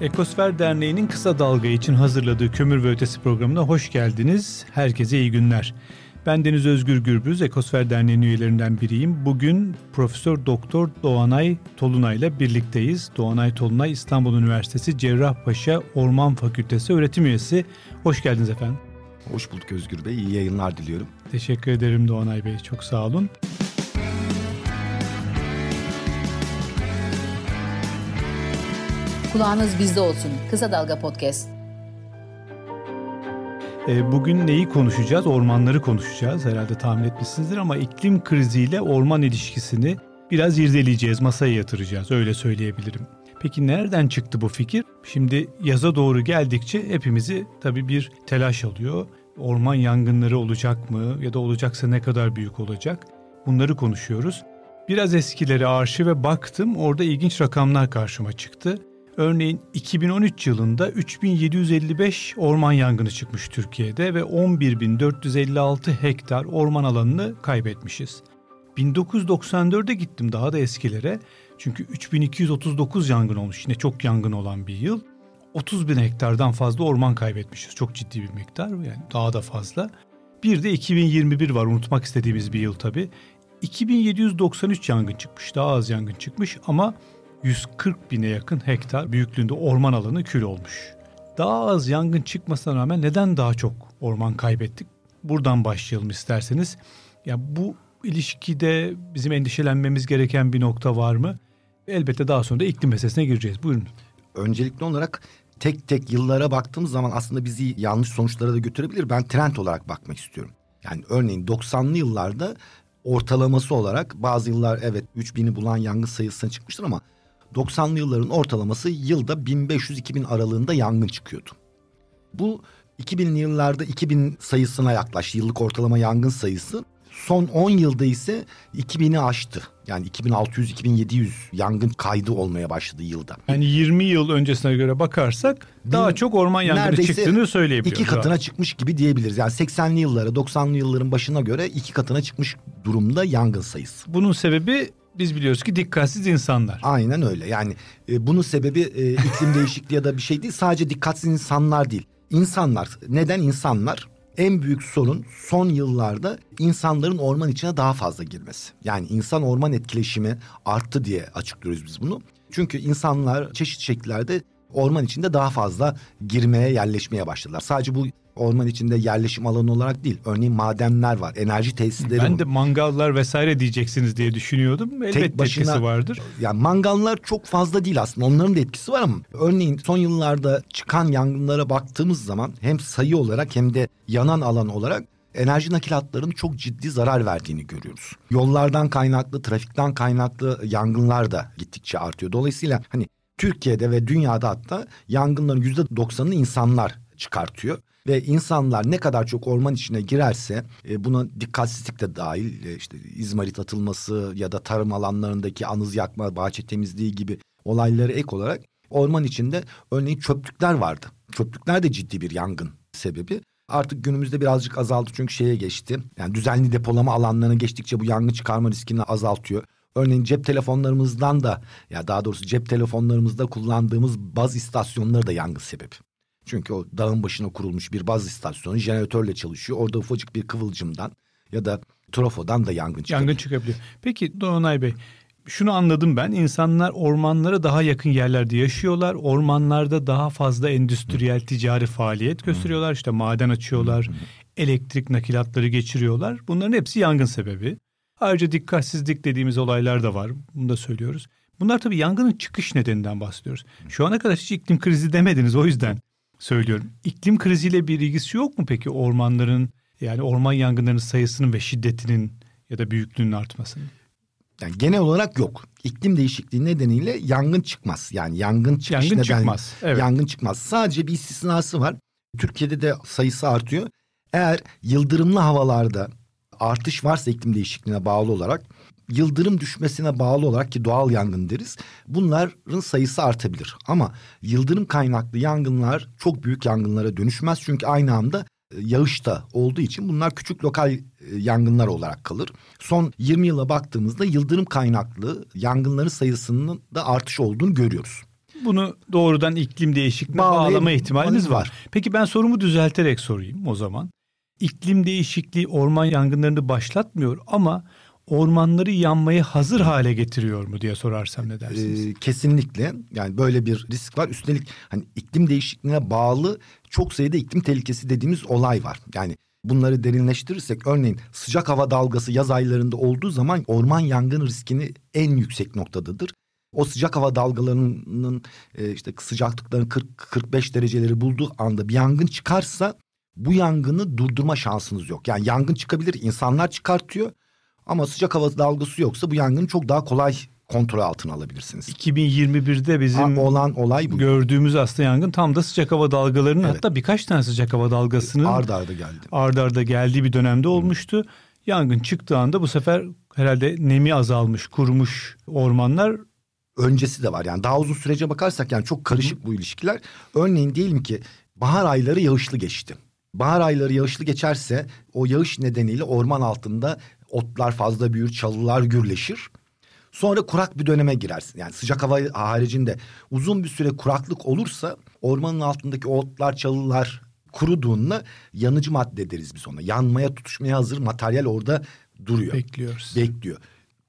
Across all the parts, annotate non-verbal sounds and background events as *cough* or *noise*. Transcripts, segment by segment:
Ekosfer Derneği'nin kısa dalga için hazırladığı Kömür ve Ötesi programına hoş geldiniz. Herkese iyi günler. Ben Deniz Özgür Gürbüz, Ekosfer Derneği'nin üyelerinden biriyim. Bugün Profesör Doktor Doğanay Tolunay ile birlikteyiz. Doğanay Tolunay İstanbul Üniversitesi Cerrahpaşa Orman Fakültesi öğretim üyesi. Hoş geldiniz efendim. Hoş bulduk Özgür Bey. İyi yayınlar diliyorum. Teşekkür ederim Doğanay Bey. Çok sağ olun. Kulağınız bizde olsun. Kısa Dalga Podcast. Ee, bugün neyi konuşacağız? Ormanları konuşacağız. Herhalde tahmin etmişsinizdir ama iklim kriziyle orman ilişkisini biraz irdeleyeceğiz, masaya yatıracağız. Öyle söyleyebilirim. Peki nereden çıktı bu fikir? Şimdi yaza doğru geldikçe hepimizi tabii bir telaş alıyor. Orman yangınları olacak mı ya da olacaksa ne kadar büyük olacak? Bunları konuşuyoruz. Biraz eskileri arşive baktım. Orada ilginç rakamlar karşıma çıktı. Örneğin 2013 yılında 3755 orman yangını çıkmış Türkiye'de ve 11456 hektar orman alanını kaybetmişiz. 1994'e gittim daha da eskilere. Çünkü 3239 yangın olmuş. Yine çok yangın olan bir yıl. 30 bin hektardan fazla orman kaybetmişiz. Çok ciddi bir miktar yani daha da fazla. Bir de 2021 var unutmak istediğimiz bir yıl tabii. 2793 yangın çıkmış. Daha az yangın çıkmış ama 140 bine yakın hektar büyüklüğünde orman alanı kül olmuş. Daha az yangın çıkmasına rağmen neden daha çok orman kaybettik? Buradan başlayalım isterseniz. Ya bu ilişkide bizim endişelenmemiz gereken bir nokta var mı? Elbette daha sonra da iklim meselesine gireceğiz. Buyurun. Öncelikli olarak tek tek yıllara baktığımız zaman aslında bizi yanlış sonuçlara da götürebilir. Ben trend olarak bakmak istiyorum. Yani örneğin 90'lı yıllarda ortalaması olarak bazı yıllar evet 3000'i bulan yangın sayısına çıkmıştır ama 90'lı yılların ortalaması yılda 1500-2000 aralığında yangın çıkıyordu. Bu 2000'li yıllarda 2000 sayısına yaklaştı. Yıllık ortalama yangın sayısı. Son 10 yılda ise 2000'i aştı. Yani 2600-2700 yangın kaydı olmaya başladı yılda. Yani 20 yıl öncesine göre bakarsak daha çok orman yangını çıktığını söyleyebiliyoruz. İki katına abi. çıkmış gibi diyebiliriz. Yani 80'li yıllara 90'lı yılların başına göre iki katına çıkmış durumda yangın sayısı. Bunun sebebi biz biliyoruz ki dikkatsiz insanlar. Aynen öyle. Yani e, bunun sebebi e, iklim *laughs* değişikliği ya da bir şey değil. Sadece dikkatsiz insanlar değil. İnsanlar. Neden insanlar? En büyük sorun son yıllarda insanların orman içine daha fazla girmesi. Yani insan orman etkileşimi arttı diye açıklıyoruz biz bunu. Çünkü insanlar çeşitli şekillerde orman içinde daha fazla girmeye, yerleşmeye başladılar. Sadece bu orman içinde yerleşim alanı olarak değil. Örneğin madenler var, enerji tesisleri Ben de mangallar vesaire diyeceksiniz diye düşünüyordum. Elbette Tek başına, etkisi vardır. Yani mangallar çok fazla değil aslında. Onların da etkisi var ama örneğin son yıllarda çıkan yangınlara baktığımız zaman hem sayı olarak hem de yanan alan olarak enerji nakilatlarının çok ciddi zarar verdiğini görüyoruz. Yollardan kaynaklı, trafikten kaynaklı yangınlar da gittikçe artıyor. Dolayısıyla hani Türkiye'de ve dünyada hatta yangınların yüzde doksanını insanlar çıkartıyor. Ve insanlar ne kadar çok orman içine girerse e, buna dikkatsizlik de dahil e, işte izmarit atılması ya da tarım alanlarındaki anız yakma, bahçe temizliği gibi olayları ek olarak orman içinde örneğin çöplükler vardı. Çöplükler de ciddi bir yangın sebebi. Artık günümüzde birazcık azaldı çünkü şeye geçti. Yani düzenli depolama alanlarına geçtikçe bu yangın çıkarma riskini azaltıyor. Örneğin cep telefonlarımızdan da ya daha doğrusu cep telefonlarımızda kullandığımız baz istasyonları da yangın sebebi. Çünkü o dağın başına kurulmuş bir baz istasyonu jeneratörle çalışıyor. Orada ufacık bir kıvılcımdan ya da trofodan da yangın çıkabiliyor. Yangın çıkabiliyor. Peki Donay Bey şunu anladım ben. İnsanlar ormanlara daha yakın yerlerde yaşıyorlar. Ormanlarda daha fazla endüstriyel ticari faaliyet gösteriyorlar. İşte maden açıyorlar. elektrik nakilatları geçiriyorlar. Bunların hepsi yangın sebebi. Ayrıca dikkatsizlik dediğimiz olaylar da var. Bunu da söylüyoruz. Bunlar tabii yangının çıkış nedeninden bahsediyoruz. Şu ana kadar hiç iklim krizi demediniz o yüzden söylüyorum. İklim kriziyle bir ilgisi yok mu peki ormanların yani orman yangınlarının sayısının ve şiddetinin ya da büyüklüğünün artmasının? Yani genel olarak yok. İklim değişikliği nedeniyle yangın çıkmaz. Yani yangın çıkış yangın neden, çıkmaz. Evet. Yangın çıkmaz. Sadece bir istisnası var. Türkiye'de de sayısı artıyor. Eğer yıldırımlı havalarda artış varsa iklim değişikliğine bağlı olarak yıldırım düşmesine bağlı olarak ki doğal yangın deriz. Bunların sayısı artabilir. Ama yıldırım kaynaklı yangınlar çok büyük yangınlara dönüşmez. Çünkü aynı anda e, yağış da olduğu için bunlar küçük lokal e, yangınlar olarak kalır. Son 20 yıla baktığımızda yıldırım kaynaklı yangınların sayısının da artış olduğunu görüyoruz. Bunu doğrudan iklim değişikliğine Bağlayıp- bağlama ihtimaliniz var. var. Peki ben sorumu düzelterek sorayım o zaman. İklim değişikliği orman yangınlarını başlatmıyor ama ormanları yanmaya hazır hale getiriyor mu diye sorarsam ne dersiniz? Ee, kesinlikle yani böyle bir risk var. Üstelik hani iklim değişikliğine bağlı çok sayıda iklim tehlikesi dediğimiz olay var. Yani bunları derinleştirirsek örneğin sıcak hava dalgası yaz aylarında olduğu zaman orman yangın riskini en yüksek noktadadır. O sıcak hava dalgalarının e, işte sıcaklıkların 40-45 dereceleri bulduğu anda bir yangın çıkarsa bu yangını durdurma şansınız yok. Yani yangın çıkabilir, insanlar çıkartıyor ama sıcak hava dalgası yoksa bu yangını çok daha kolay kontrol altına alabilirsiniz. 2021'de bizim Ha, olan olay bu. gördüğümüz aslında yangın tam da sıcak hava dalgalarının Evet. hatta birkaç tane sıcak hava dalgasının Arda arda geldi. ard arda geldiği bir dönemde olmuştu. Yangın çıktığı anda bu sefer herhalde nemi azalmış, kurumuş ormanlar Öncesi de var yani daha uzun sürece bakarsak yani çok karışık bu ilişkiler. Örneğin diyelim ki bahar ayları yağışlı geçti. Bahar ayları yağışlı geçerse o yağış nedeniyle orman altında otlar fazla büyür, çalılar gürleşir. Sonra kurak bir döneme girersin. Yani sıcak hava haricinde uzun bir süre kuraklık olursa ormanın altındaki otlar, çalılar kuruduğunda yanıcı madde deriz biz ona. Yanmaya, tutuşmaya hazır materyal orada duruyor. bekliyoruz. bekliyor.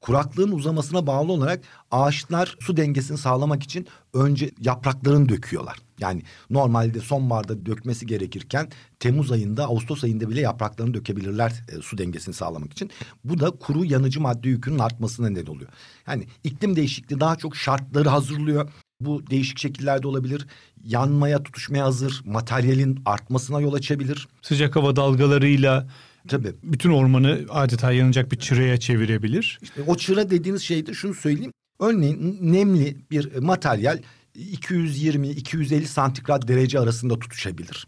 Kuraklığın uzamasına bağlı olarak ağaçlar su dengesini sağlamak için önce yapraklarını döküyorlar. Yani normalde sonbaharda dökmesi gerekirken Temmuz ayında, Ağustos ayında bile yapraklarını dökebilirler e, su dengesini sağlamak için. Bu da kuru yanıcı madde yükünün artmasına neden oluyor. Yani iklim değişikliği daha çok şartları hazırlıyor. Bu değişik şekillerde olabilir. Yanmaya, tutuşmaya hazır materyalin artmasına yol açabilir. Sıcak hava dalgalarıyla Tabii. bütün ormanı adeta yanacak bir çıraya çevirebilir. İşte o çıra dediğiniz şeyde şunu söyleyeyim. Örneğin nemli bir materyal 220-250 santigrat derece arasında tutuşabilir.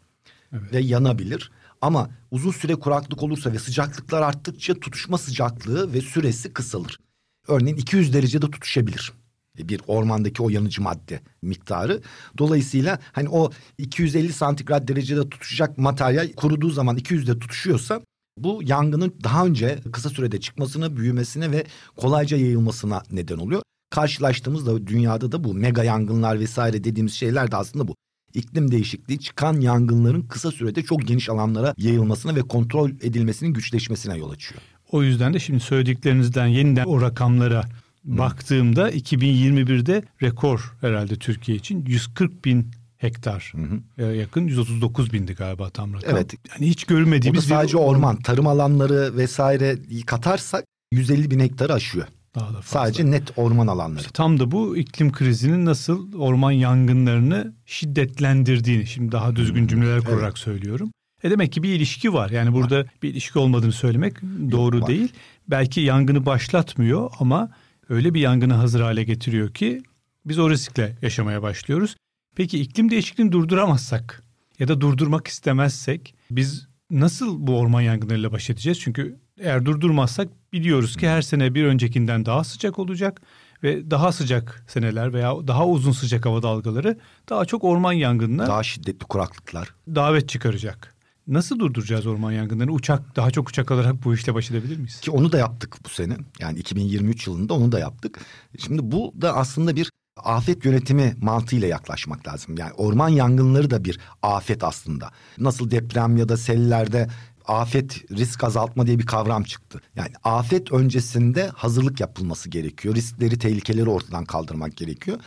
Evet. Ve yanabilir. Ama uzun süre kuraklık olursa ve sıcaklıklar arttıkça tutuşma sıcaklığı ve süresi kısalır. Örneğin 200 derecede tutuşabilir bir ormandaki o yanıcı madde miktarı. Dolayısıyla hani o 250 santigrat derecede tutuşacak materyal kuruduğu zaman 200'de tutuşuyorsa bu yangının daha önce kısa sürede çıkmasına, büyümesine ve kolayca yayılmasına neden oluyor. Karşılaştığımızda dünyada da bu mega yangınlar vesaire dediğimiz şeyler de aslında bu. İklim değişikliği çıkan yangınların kısa sürede çok geniş alanlara yayılmasına ve kontrol edilmesinin güçleşmesine yol açıyor. O yüzden de şimdi söylediklerinizden yeniden o rakamlara baktığımda 2021'de rekor herhalde Türkiye için 140 bin hektar e, yakın 139 bindi galiba tam rakam. Evet. Yani hiç O da görmediğimiz sadece bir orman, tarım alanları vesaire katarsak 150 bin hektarı aşıyor. daha da fazla. Sadece net orman alanları. İşte tam da bu iklim krizinin nasıl orman yangınlarını şiddetlendirdiğini şimdi daha düzgün cümleler kurarak söylüyorum. E demek ki bir ilişki var. Yani burada bir ilişki olmadığını söylemek doğru var. değil. Belki yangını başlatmıyor ama öyle bir yangını hazır hale getiriyor ki biz o riskle yaşamaya başlıyoruz. Peki iklim değişikliğini durduramazsak ya da durdurmak istemezsek biz nasıl bu orman yangınlarıyla baş edeceğiz? Çünkü eğer durdurmazsak biliyoruz ki her sene bir öncekinden daha sıcak olacak ve daha sıcak seneler veya daha uzun sıcak hava dalgaları daha çok orman yangınına Daha şiddetli kuraklıklar. davet çıkaracak. Nasıl durduracağız orman yangınlarını? Uçak daha çok uçak alarak bu işle baş edebilir miyiz? Ki onu da yaptık bu sene. Yani 2023 yılında onu da yaptık. Şimdi bu da aslında bir afet yönetimi mantığıyla yaklaşmak lazım. Yani orman yangınları da bir afet aslında. Nasıl deprem ya da sellerde afet risk azaltma diye bir kavram çıktı. Yani afet öncesinde hazırlık yapılması gerekiyor. Riskleri, tehlikeleri ortadan kaldırmak gerekiyor.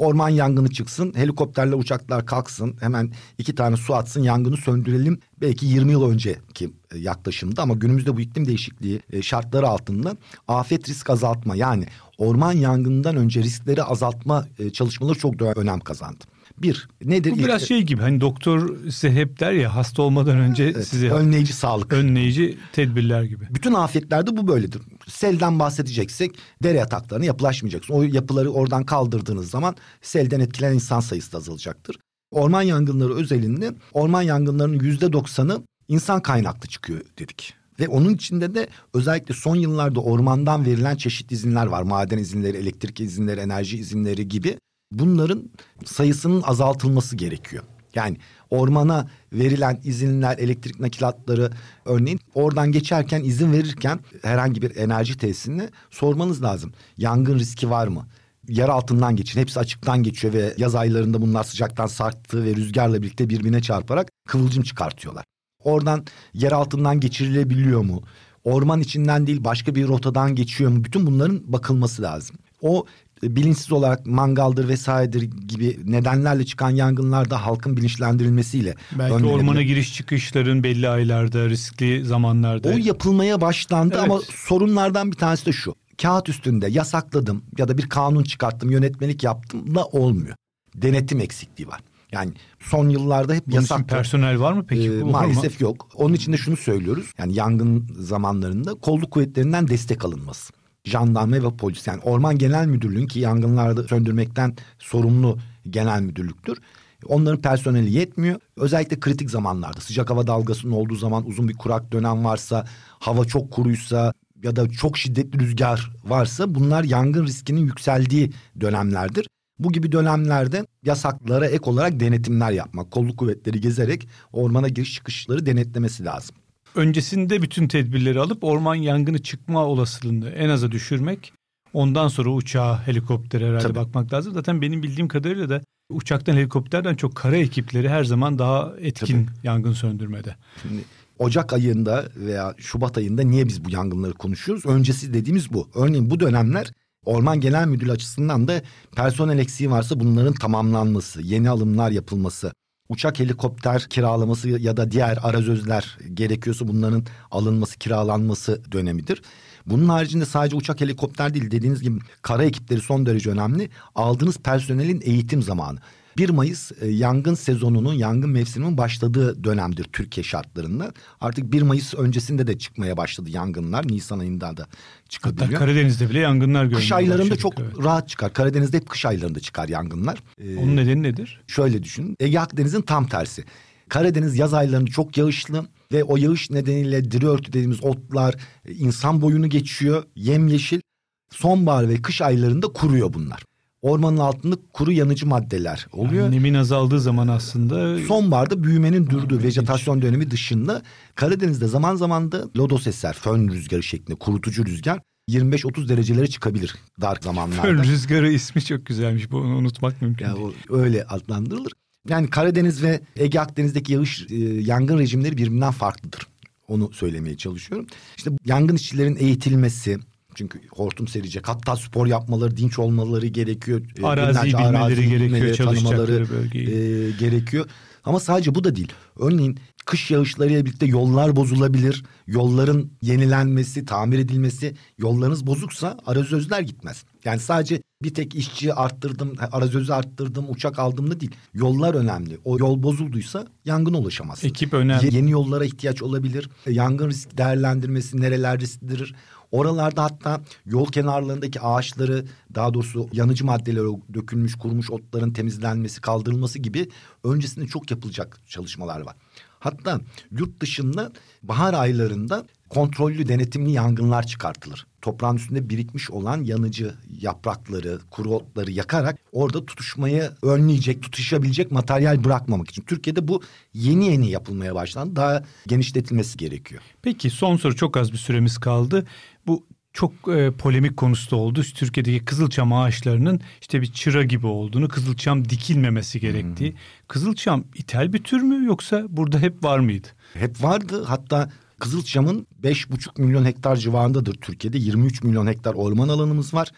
Orman yangını çıksın, helikopterle uçaklar kalksın, hemen iki tane su atsın, yangını söndürelim. Belki 20 yıl önceki e, yaklaşımda ama günümüzde bu iklim değişikliği e, şartları altında afet risk azaltma yani orman yangından önce riskleri azaltma e, çalışmaları çok önem kazandı. Bir, nedir? Bu İlk- biraz şey gibi hani doktor size hep der ya hasta olmadan önce Evet, size önleyici sağlık. önleyici tedbirler gibi. Bütün afetlerde bu böyledir. Selden bahsedeceksek dere yataklarına yapılaşmayacaksın. O yapıları oradan kaldırdığınız zaman selden etkilenen insan sayısı da azalacaktır. Orman yangınları özelinde orman yangınlarının yüzde doksanı insan kaynaklı çıkıyor dedik. Ve onun içinde de özellikle son yıllarda ormandan verilen çeşitli izinler var. Maden izinleri, elektrik izinleri, enerji izinleri gibi. Bunların sayısının azaltılması gerekiyor. Yani ormana verilen izinler, elektrik nakilatları örneğin oradan geçerken izin verirken herhangi bir enerji tesisine sormanız lazım. Yangın riski var mı? yer altından geçin. Hepsi açıktan geçiyor ve yaz aylarında bunlar sıcaktan sarktığı ve rüzgarla birlikte birbirine çarparak kıvılcım çıkartıyorlar. Oradan yer altından geçirilebiliyor mu? Orman içinden değil başka bir rotadan geçiyor mu? Bütün bunların bakılması lazım. O bilinçsiz olarak mangaldır vesairedir gibi nedenlerle çıkan yangınlarda halkın bilinçlendirilmesiyle belki önlenebilir. ormana giriş çıkışların belli aylarda riskli zamanlarda O yapılmaya başlandı Evet. ama sorunlardan bir tanesi de şu. Kağıt üstünde yasakladım ya da bir kanun çıkarttım, yönetmelik yaptım da olmuyor. Denetim eksikliği var. Yani son yıllarda hep bunun yasak. personel var mı peki? Ee, maalesef yok. Onun için de şunu söylüyoruz. Yani yangın zamanlarında kolluk kuvvetlerinden destek alınması. Jandarma ve polis yani Orman Genel Müdürlüğü'nün ki yangınlarda söndürmekten sorumlu genel müdürlüktür. Onların personeli yetmiyor. Özellikle kritik zamanlarda sıcak hava dalgasının olduğu zaman uzun bir kurak dönem varsa, hava çok kuruysa ya da çok şiddetli rüzgar varsa bunlar yangın riskinin yükseldiği dönemlerdir. Bu gibi dönemlerde yasaklara ek olarak denetimler yapmak, kolluk kuvvetleri gezerek ormana giriş çıkışları denetlemesi lazım. Öncesinde bütün tedbirleri alıp orman yangını çıkma olasılığını en aza düşürmek. Ondan sonra uçağa, helikoptere herhalde Tabii. bakmak lazım. Zaten benim bildiğim kadarıyla da uçaktan, helikopterden çok kara ekipleri her zaman daha etkin yangın söndürmede. Şimdi Ocak ayında veya Şubat ayında niye biz bu yangınları konuşuyoruz? Öncesi dediğimiz bu. Örneğin bu dönemler Orman Genel Müdürlüğü açısından da personel eksiği varsa bunların tamamlanması, yeni alımlar yapılması, uçak helikopter kiralaması ya da diğer arazözler gerekiyorsa bunların alınması, kiralanması dönemidir. Bunun haricinde sadece uçak helikopter değil dediğiniz gibi kara ekipleri son derece önemli. Aldığınız personelin eğitim zamanı. 1 Mayıs e, yangın sezonunun, yangın mevsiminin başladığı dönemdir Türkiye şartlarında. Artık 1 Mayıs öncesinde de çıkmaya başladı yangınlar. Nisan ayında da Hatta çıkabiliyor. Karadeniz'de bile yangınlar görmeye Kış aylarında başladık, çok evet. rahat çıkar. Karadeniz'de hep kış aylarında çıkar yangınlar. Ee, Onun nedeni nedir? şöyle düşün. Ege Akdeniz'in tam tersi. Karadeniz yaz aylarında çok yağışlı ve o yağış nedeniyle diri örtü dediğimiz otlar e, insan boyunu geçiyor. Yemyeşil. Sonbahar ve kış aylarında kuruyor bunlar. Ormanın altında kuru yanıcı maddeler oluyor. Yani nemin azaldığı zaman aslında Sonbaharda büyümenin durduğu ilginç. vejetasyon dönemi dışında Karadeniz'de zaman zaman da lodos eser, fön rüzgarı şeklinde kurutucu rüzgar 25-30 derecelere çıkabilir dar zamanlarda. Fön rüzgarı ismi çok güzelmiş. Bunu unutmak mümkün Ya değil. o öyle adlandırılır. Yani Karadeniz ve Ege Akdeniz'deki yağış e, yangın rejimleri birbirinden farklıdır. Onu söylemeye çalışıyorum. İşte yangın işçilerin eğitilmesi çünkü hortum serecek hatta spor yapmaları, dinç olmaları gerekiyor. E, Araziyi günlerce bilmeleri gerekiyor, bilmeleri, çalışacakları tanımaları, e, gerekiyor. Ama sadece bu da değil. Örneğin kış yağışlarıyla birlikte yollar bozulabilir. Yolların yenilenmesi, tamir edilmesi. Yollarınız bozuksa arazözler gitmez. Yani sadece bir tek işçi arttırdım, arazözü arttırdım, uçak aldım da değil. Yollar önemli. O yol bozulduysa yangına ulaşamazsın. Ekip önemli. Ye- Yeni yollara ihtiyaç olabilir. E, Yangın risk değerlendirmesi nereler risklidir. Oralarda hatta yol kenarlarındaki ağaçları daha doğrusu yanıcı maddeler dökülmüş kurumuş otların temizlenmesi kaldırılması gibi öncesinde çok yapılacak çalışmalar var. Hatta yurt dışında bahar aylarında kontrollü denetimli yangınlar çıkartılır. Toprağın üstünde birikmiş olan yanıcı yaprakları, kuru otları yakarak orada tutuşmayı önleyecek, tutuşabilecek materyal bırakmamak için. Türkiye'de bu yeni yeni yapılmaya başlandı. Daha genişletilmesi gerekiyor. Peki son soru çok az bir süremiz kaldı. Bu çok e, polemik konusu da oldu. Türkiye'deki kızılçam ağaçlarının işte bir çıra gibi olduğunu, kızılçam dikilmemesi gerektiği. Kızılçam ithal bir tür mü yoksa burada hep var mıydı? Hep vardı. Hatta Kızılçam'ın 5,5 milyon hektar civarındadır Türkiye'de. 23 milyon hektar orman alanımız var.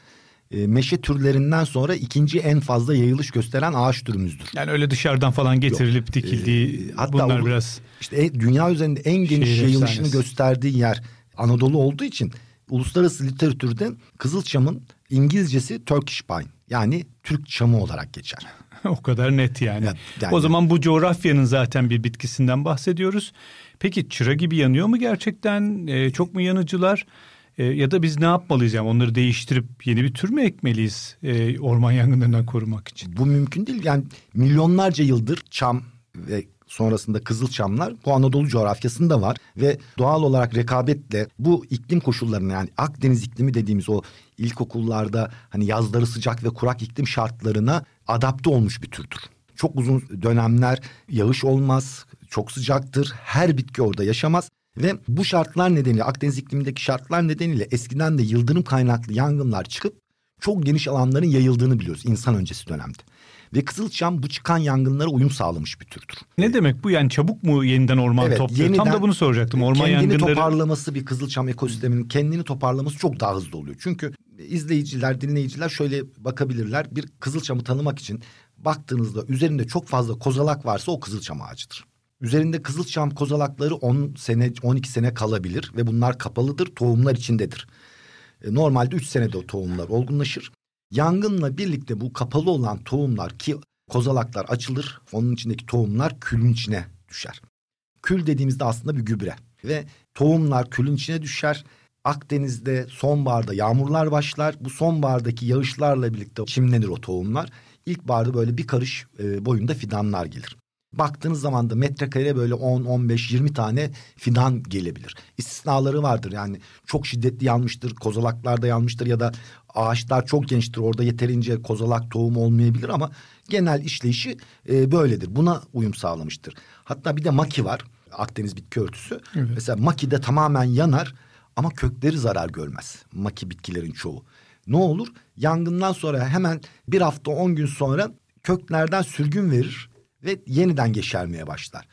E, meşe türlerinden sonra ikinci en fazla yayılış gösteren ağaç türümüzdür. Yani öyle dışarıdan falan getirilip dikildiği Ee, hatta bunlar o- biraz İşte e- dünya üzerinde en geniş yayılışını efsanesi. gösterdiği yer Anadolu olduğu için uluslararası literatürde Kızılçam'ın İngilizcesi Turkish Pine yani Türk çamı olarak geçer. *laughs* o kadar net yani. Ya- yani- O zaman bu coğrafyanın zaten bir bitkisinden bahsediyoruz. Peki çıra gibi yanıyor mu gerçekten? Ee, çok mu yanıcılar? Ee, ya da biz ne yapmalıyız yani onları değiştirip yeni bir tür mü ekmeliyiz e, orman yangınlarından korumak için? Bu mümkün değil. Yani milyonlarca yıldır çam ve sonrasında kızılçamlar bu Anadolu coğrafyasında var ve doğal olarak rekabetle bu iklim koşullarına yani Akdeniz iklimi dediğimiz o ilkokullarda hani yazları sıcak ve kurak iklim şartlarına adapte olmuş bir türdür. Çok uzun dönemler yağış olmaz, çok sıcaktır. Her bitki orada yaşamaz ve bu şartlar nedeniyle Akdeniz iklimindeki şartlar nedeniyle eskiden de yıldırım kaynaklı yangınlar çıkıp çok geniş alanların yayıldığını biliyoruz insan öncesi dönemde. Ve Kızılçam bu çıkan yangınlara uyum sağlamış bir türdür. Ne demek bu yani çabuk mu yeniden orman Evet, topluyor? Tam yeniden da bunu soracaktım. Orman kendini yangınları toparlaması bir Kızılçam ekosisteminin kendini toparlaması çok daha hızlı oluyor. Çünkü izleyiciler, dinleyiciler şöyle bakabilirler. Bir Kızılçam'ı tanımak için baktığınızda üzerinde çok fazla kozalak varsa o Kızılçam ağacıdır. Üzerinde Kızılçam kozalakları 10 sene 12 sene kalabilir ve bunlar kapalıdır, tohumlar içindedir. E, Normalde 3 senede o tohumlar olgunlaşır. Yangınla birlikte bu kapalı olan tohumlar ki kozalaklar açılır. Onun içindeki tohumlar külün içine düşer. Kül dediğimizde aslında bir gübre. Ve tohumlar külün içine düşer. Akdeniz'de sonbaharda yağmurlar başlar. Bu sonbahardaki yağışlarla birlikte çimlenir o tohumlar. İlkbaharda böyle bir karış e, boyunda fidanlar gelir. Baktığınız zaman da metrekareye böyle 10, 15, 20 tane fidan gelebilir. İstisnaları vardır yani çok şiddetli yanmıştır, kozalaklarda yanmıştır ya da ağaçlar çok gençtir. Orada yeterince kozalak tohum olmayabilir ama genel işleyişi e, böyledir. Buna uyum sağlamıştır. Hatta bir de maki var. Akdeniz bitki örtüsü. Evet. Mesela maki de tamamen yanar ama kökleri zarar görmez. Maki bitkilerin çoğu. Ne olur? Yangından sonra hemen bir hafta on gün sonra köklerden sürgün verir ve yeniden yeşermeye başlar.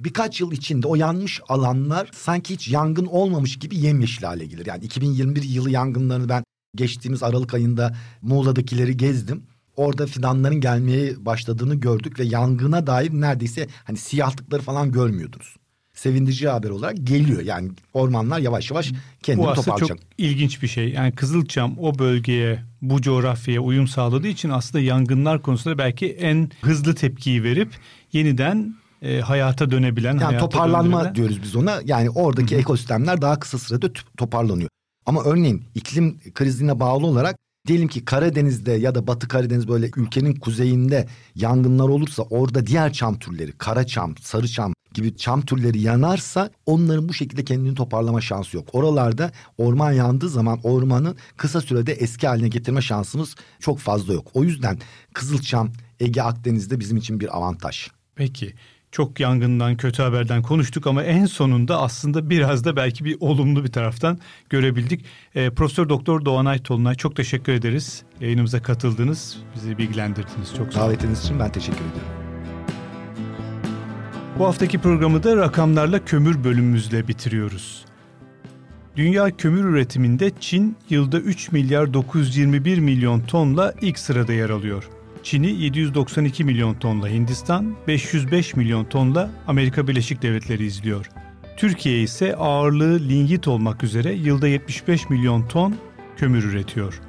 Birkaç yıl içinde o yanmış alanlar sanki hiç yangın olmamış gibi yemyeşil hale gelir. Yani 2021 yılı yangınlarını ben geçtiğimiz Aralık ayında Muğla'dakileri gezdim. Orada fidanların gelmeye başladığını gördük ve yangına dair neredeyse hani siyahlıkları falan görmüyordunuz. Sevindirici haber olarak geliyor. Yani ormanlar yavaş yavaş kendini bu aslında toparlayacak. çok ilginç bir şey. Yani Kızılçam o bölgeye, bu coğrafyaya uyum sağladığı için aslında yangınlar konusunda belki en hızlı tepkiyi verip yeniden e, hayata dönebilen, Yani hayata toparlanma döndürülen- diyoruz biz ona. Yani oradaki ekosistemler daha kısa sürede toparlanıyor. Ama örneğin iklim krizine bağlı olarak diyelim ki Karadeniz'de ya da Batı Karadeniz böyle ülkenin kuzeyinde yangınlar olursa orada diğer çam türleri, kara çam, sarı çam gibi çam türleri yanarsa onların bu şekilde kendini toparlama şansı yok. Oralarda orman yandığı zaman ormanın kısa sürede eski haline getirme şansımız çok fazla yok. O yüzden Kızılçam, Ege, Akdeniz'de bizim için bir avantaj. Peki. Çok yangından, kötü haberden konuştuk ama en sonunda aslında biraz da belki bir olumlu bir taraftan görebildik. E, Profesör Doktor Doğanay Tolunay çok teşekkür ederiz. Yayınımıza katıldınız, bizi bilgilendirdiniz. Çok sağ olun. Davetiniz için ben teşekkür ederim. Bu haftaki programı da rakamlarla kömür bölümümüzle bitiriyoruz. Dünya kömür üretiminde Çin yılda 3 milyar 921 milyon tonla ilk sırada yer alıyor. Çin'i 792 milyon tonla Hindistan, 505 milyon tonla Amerika Birleşik Devletleri izliyor. Türkiye ise ağırlığı linyit olmak üzere yılda 75 milyon ton kömür üretiyor.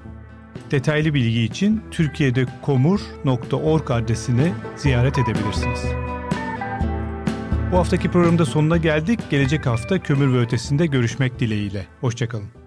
Detaylı bilgi için Türkiye'de komur.org adresini ziyaret edebilirsiniz. Bu haftaki programda sonuna geldik. Gelecek hafta kömür ve ötesinde görüşmek dileğiyle. Hoşçakalın.